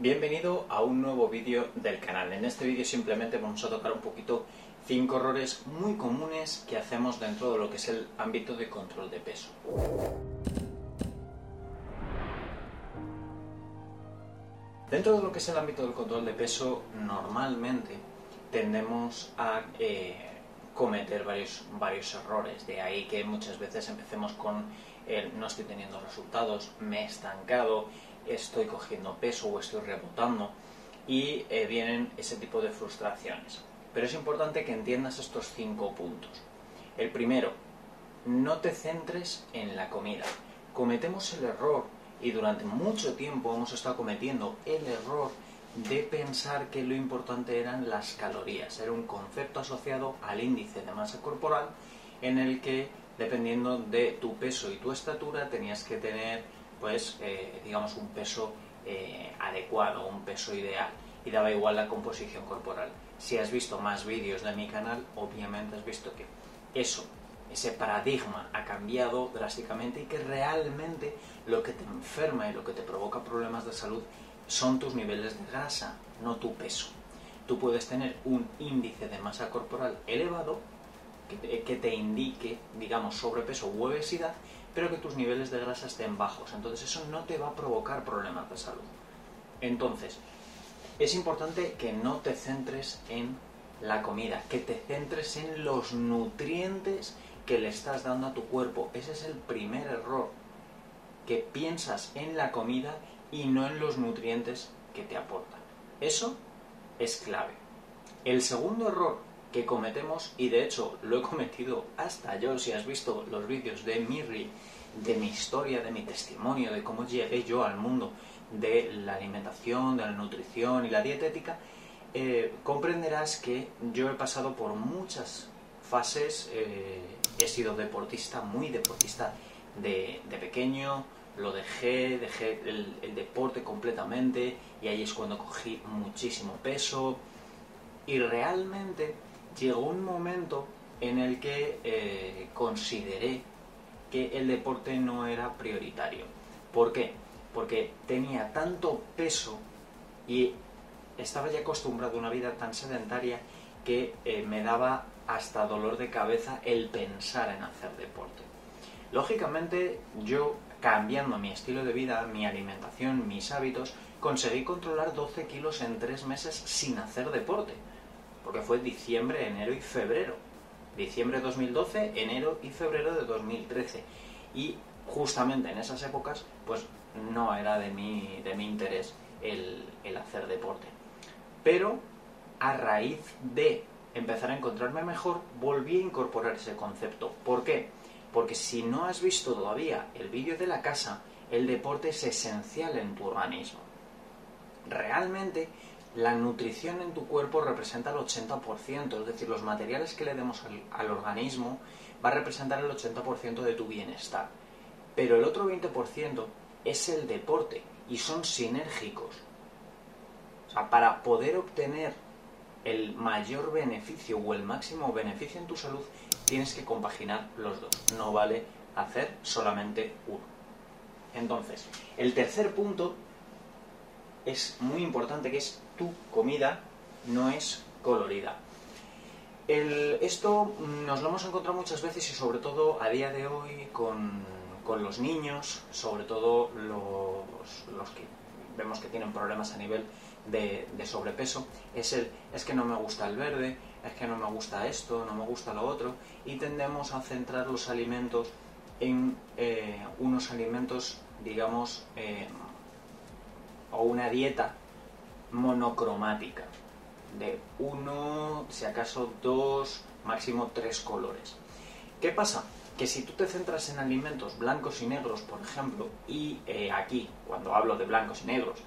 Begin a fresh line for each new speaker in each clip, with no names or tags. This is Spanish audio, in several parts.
Bienvenido a un nuevo vídeo del canal. En este vídeo simplemente vamos a tocar un poquito cinco errores muy comunes que hacemos dentro de lo que es el ámbito de control de peso. Dentro de lo que es el ámbito del control de peso, normalmente tendemos a eh, cometer varios, varios errores. De ahí que muchas veces empecemos con el no estoy teniendo resultados, me he estancado, estoy cogiendo peso o estoy rebotando y eh, vienen ese tipo de frustraciones. Pero es importante que entiendas estos cinco puntos. El primero, no te centres en la comida. Cometemos el error y durante mucho tiempo hemos estado cometiendo el error de pensar que lo importante eran las calorías. Era un concepto asociado al índice de masa corporal en el que dependiendo de tu peso y tu estatura tenías que tener pues eh, digamos un peso eh, adecuado, un peso ideal y daba igual la composición corporal. Si has visto más vídeos de mi canal, obviamente has visto que eso, ese paradigma ha cambiado drásticamente y que realmente lo que te enferma y lo que te provoca problemas de salud son tus niveles de grasa, no tu peso. Tú puedes tener un índice de masa corporal elevado que te, indique, digamos, sobrepeso u obesidad, pero que tus niveles de grasa estén bajos. Entonces eso no te va a provocar problemas de salud. Entonces, es importante que no te centres en la comida, que te centres en los nutrientes que le estás dando a tu cuerpo. Ese es el primer error, que piensas en la comida y no en los nutrientes que te aportan. Eso es clave. El segundo error que cometemos, y de hecho lo he cometido hasta yo, si has visto los vídeos de Mirri, de mi historia, de mi testimonio, de cómo llegué yo al mundo de la alimentación, de la nutrición y la dietética, eh, comprenderás que yo he pasado por muchas fases, eh, he sido deportista, muy deportista de, pequeño, lo dejé, dejé el, deporte completamente y ahí es cuando cogí muchísimo peso y realmente llegó un momento en el que eh, consideré que el deporte no era prioritario. ¿Por qué? Porque tenía tanto peso y estaba ya acostumbrado a una vida tan sedentaria que eh, me daba hasta dolor de cabeza el pensar en hacer deporte. Lógicamente yo, cambiando mi estilo de vida, mi alimentación, mis hábitos, conseguí controlar 12 kilos en 3 meses sin hacer deporte porque fue diciembre, enero y febrero. Diciembre de 2012, enero y febrero de 2013. Y justamente en esas épocas, pues no era de mi, de mi interés el, el hacer deporte. Pero a raíz de empezar a encontrarme mejor, volví a incorporar ese concepto. ¿Por qué? Porque si no has visto todavía el vídeo de la casa, el deporte es esencial en tu organismo. Realmente la nutrición en tu cuerpo representa el 80%, es decir, los materiales que le demos al, organismo va a representar el 80% de tu bienestar. Pero el otro 20% es el deporte y son sinérgicos. O sea, para poder obtener el mayor beneficio o el máximo beneficio en tu salud, tienes que compaginar los dos. No vale hacer solamente uno. Entonces, el tercer punto es muy importante, que es tu comida no es colorida. esto nos lo hemos encontrado muchas veces y sobre todo a día de hoy con, los niños, sobre todo los, que vemos que tienen problemas a nivel de, sobrepeso, es el es que no me gusta el verde, es que no me gusta esto, no me gusta lo otro, y tendemos a centrar los alimentos en eh, unos alimentos, digamos, eh, o una dieta monocromática, de uno, si acaso dos, máximo tres colores. ¿Qué pasa? Que si tú te centras en alimentos blancos y negros, por ejemplo, y eh, aquí, cuando hablo de blancos y negros,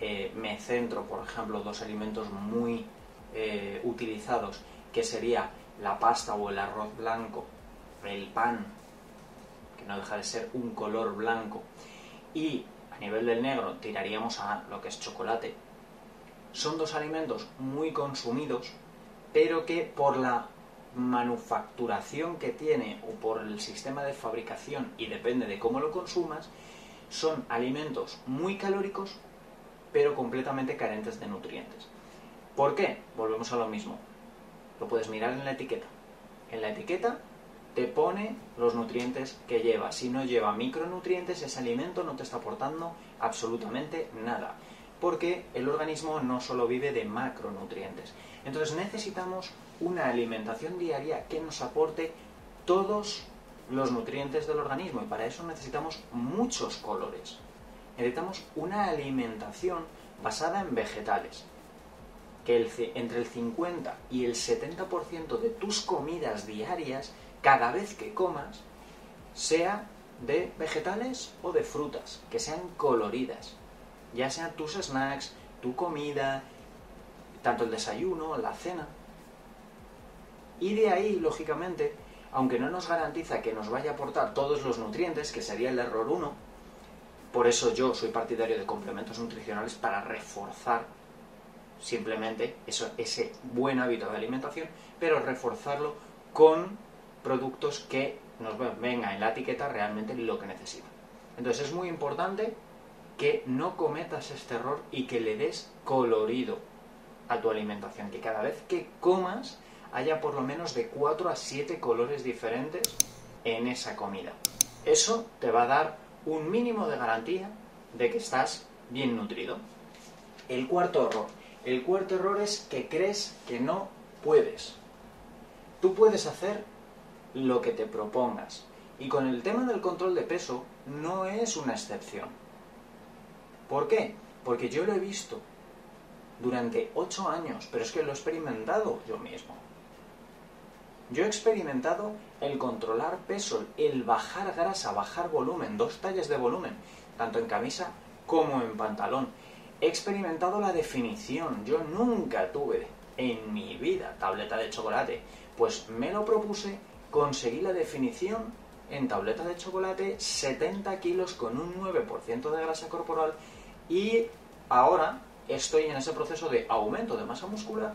eh, me centro, por ejemplo, dos alimentos muy eh, utilizados, que sería la pasta o el arroz blanco, el pan, que no deja de ser un color blanco, y nivel del negro tiraríamos a lo que es chocolate. Son dos alimentos muy consumidos, pero que por la manufacturación que tiene o por el sistema de fabricación y depende de cómo lo consumas, son alimentos muy calóricos, pero completamente carentes de nutrientes. ¿Por qué? Volvemos a lo mismo. Lo puedes mirar en la etiqueta. En la etiqueta te pone los nutrientes que lleva. Si no lleva micronutrientes, ese alimento no te está aportando absolutamente nada. Porque el organismo no solo vive de macronutrientes. Entonces necesitamos una alimentación diaria que nos aporte todos los nutrientes del organismo y para eso necesitamos muchos colores. Necesitamos una alimentación basada en vegetales. Que entre el 50 y el 70% de tus comidas diarias, cada vez que comas, sea de vegetales o de frutas, que sean coloridas. Ya sean tus snacks, tu comida, tanto el desayuno, la cena. Y de ahí, lógicamente, aunque no nos garantiza que nos vaya a aportar todos los nutrientes, que sería el error 1, por eso yo soy partidario de complementos nutricionales para reforzar simplemente eso, ese buen hábito de alimentación, pero reforzarlo con productos que nos venga en la etiqueta realmente lo que necesita. Entonces es muy importante que no cometas este error y que le des colorido a tu alimentación, que cada vez que comas haya por lo menos de 4 a 7 colores diferentes en esa comida. Eso te va a dar un mínimo de garantía de que estás bien nutrido. El cuarto error. El cuarto error es que crees que no puedes. Tú puedes hacer lo que te propongas. Y con el tema del control de peso no es una excepción. ¿Por qué? Porque yo lo he visto durante 8 años, pero es que lo he experimentado yo mismo. Yo he experimentado el controlar peso, el bajar grasa, bajar volumen, dos tallas de volumen, tanto en camisa como en pantalón. He experimentado la definición. Yo nunca tuve en mi vida tableta de chocolate. Pues me lo propuse, conseguí la definición en tableta de chocolate, 70 kilos con un 9% de grasa corporal y ahora estoy en ese proceso de aumento de masa muscular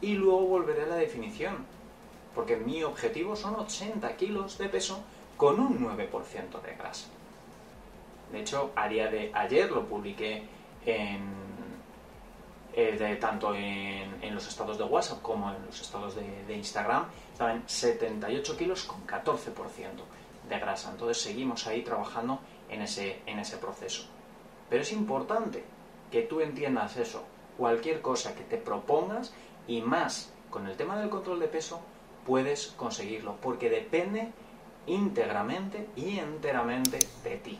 y luego volveré a la definición porque mi objetivo son 80 kilos de peso con un 9% de grasa. De hecho, a día de ayer lo publiqué en, eh, tanto en, los estados de WhatsApp como en los estados de, Instagram, estaban 78 kilos con 14% de grasa. Entonces seguimos ahí trabajando en ese, en ese proceso. Pero es importante que tú entiendas eso. Cualquier cosa que te propongas y más con el tema del control de peso, puedes conseguirlo, porque depende íntegramente y enteramente de ti.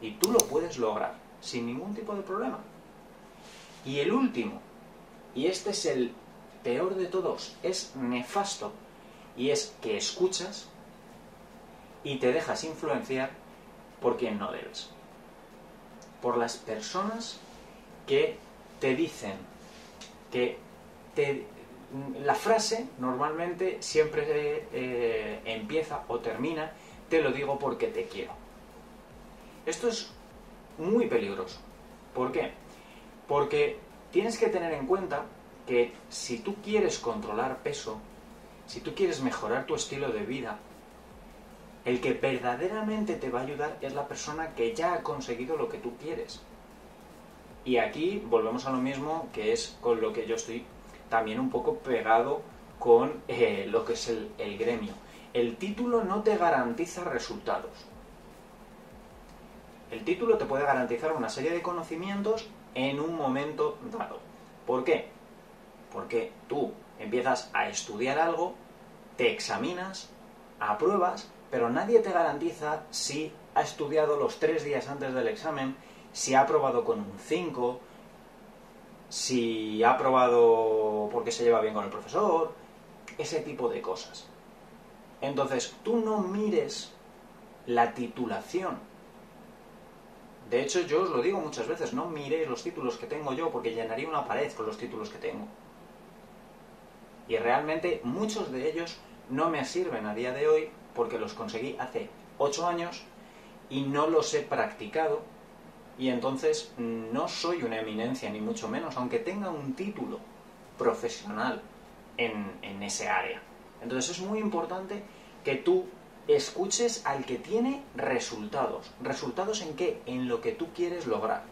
Y tú lo puedes lograr sin ningún tipo de problema. Y el último, y este es el peor de todos, es nefasto, y es que escuchas y te dejas influenciar por quien no debes. Por las personas que te dicen que te la frase normalmente siempre eh, empieza o termina, te lo digo porque te quiero. Esto es muy peligroso. ¿Por qué? Porque tienes que tener en cuenta que si tú quieres controlar peso, si tú quieres mejorar tu estilo de vida, el que verdaderamente te va a ayudar es la persona que ya ha conseguido lo que tú quieres. Y aquí volvemos a lo mismo que es con lo que yo estoy también un poco pegado con eh, lo que es el, el gremio. El título no te garantiza resultados. El título te puede garantizar una serie de conocimientos en un momento dado. ¿Por qué? Porque tú empiezas a estudiar algo, te examinas, apruebas, pero nadie te garantiza si ha estudiado los tres días antes del examen, si ha aprobado con un 5, si ha probado porque se lleva bien con el profesor, ese tipo de cosas. Entonces, tú no mires la titulación. De hecho, yo os lo digo muchas veces, no miréis los títulos que tengo yo porque llenaría una pared con los títulos que tengo. Y realmente muchos de ellos no me sirven a día de hoy porque los conseguí hace 8 años y no los he practicado y entonces no soy una eminencia, ni mucho menos, aunque tenga un título profesional en, ese área. Entonces es muy importante que tú escuches al que tiene resultados. ¿Resultados en qué? En lo que tú quieres lograr.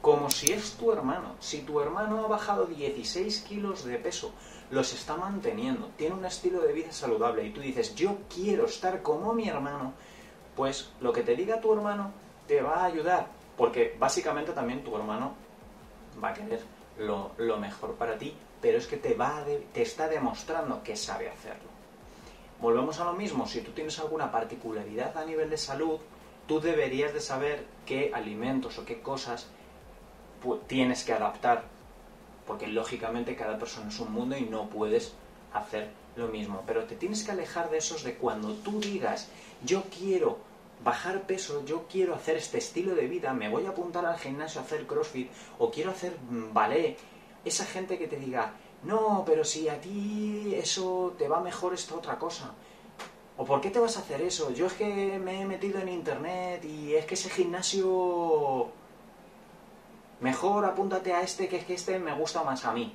como si es tu hermano. Si tu hermano ha bajado 16 kilos de peso, los está manteniendo, tiene un estilo de vida saludable y tú dices, yo quiero estar como mi hermano, pues lo que te diga tu hermano te va a ayudar, porque básicamente también tu hermano va a querer lo, mejor para ti, pero es que te, va te está demostrando que sabe hacerlo. Volvemos a lo mismo, si tú tienes alguna particularidad a nivel de salud, tú deberías de saber qué alimentos o qué cosas tienes que adaptar, porque lógicamente cada persona es un mundo y no puedes hacer lo mismo, pero te tienes que alejar de esos de cuando tú digas, yo quiero bajar peso, yo quiero hacer este estilo de vida, me voy a apuntar al gimnasio a hacer CrossFit o quiero hacer ballet, esa gente que te diga, no, pero si a ti eso te va mejor esta otra cosa. ¿O por qué te vas a hacer eso? Yo es que me he metido en internet y es que ese gimnasio... Mejor apúntate a este que es que este me gusta más a mí.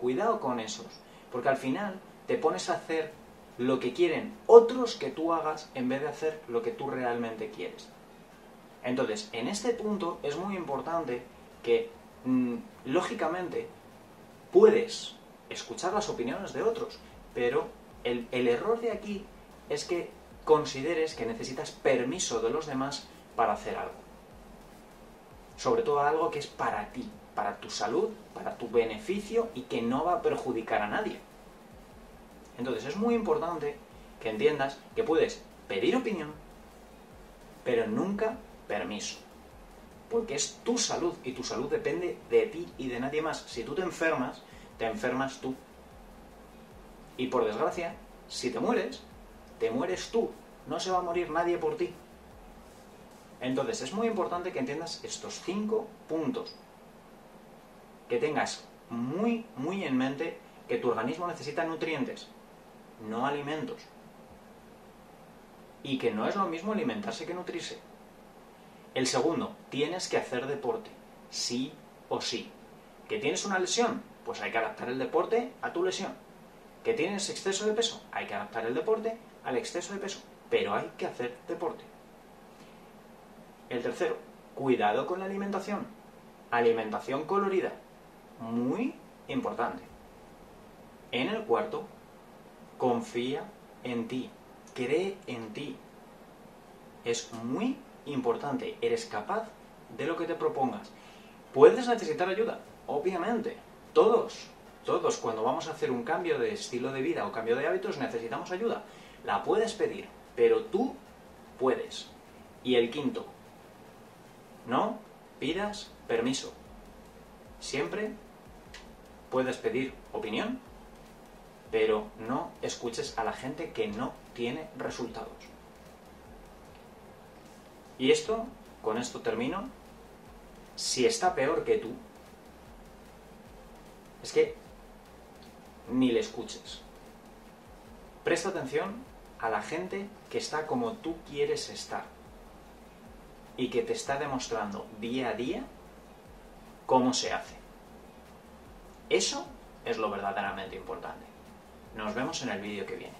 Cuidado con esos, porque al final te pones a hacer lo que quieren otros que tú hagas en vez de hacer lo que tú realmente quieres. Entonces, en este punto es muy importante que, mm, lógicamente, puedes escuchar las opiniones de otros, pero el, error de aquí es que consideres que necesitas permiso de los demás para hacer algo. Sobre todo algo que es para ti, para tu salud, para tu beneficio y que no va a perjudicar a nadie. Entonces es muy importante que entiendas que puedes pedir opinión, pero nunca permiso. Porque es tu salud y tu salud depende de ti y de nadie más. Si tú te enfermas, te enfermas tú. Y por desgracia, si te mueres, te mueres tú. No se va a morir nadie por ti. Entonces es muy importante que entiendas estos cinco puntos. Que tengas muy, muy en mente que tu organismo necesita nutrientes, no alimentos. Y que no es lo mismo alimentarse que nutrirse. El segundo, tienes que hacer deporte, sí o sí. ¿Que tienes una lesión? Pues hay que adaptar el deporte a tu lesión. ¿Que tienes exceso de peso? Hay que adaptar el deporte al exceso de peso. Pero hay que hacer deporte. El tercero, cuidado con la alimentación. Alimentación colorida. Muy importante. En el cuarto, confía en ti, cree en ti. Es muy importante, eres capaz de lo que te propongas. ¿Puedes necesitar ayuda? Obviamente, todos, todos cuando vamos a hacer un cambio de estilo de vida o cambio de hábitos necesitamos ayuda. La puedes pedir, pero tú puedes. Y el quinto, no pidas permiso. Siempre puedes pedir opinión pero no escuches a la gente que no tiene resultados. Y esto, con esto termino, si está peor que tú, es que ni le escuches. Presta atención a la gente que está como tú quieres estar y que te está demostrando día a día cómo se hace. Eso es lo verdaderamente importante. Nos vemos en el vídeo que viene.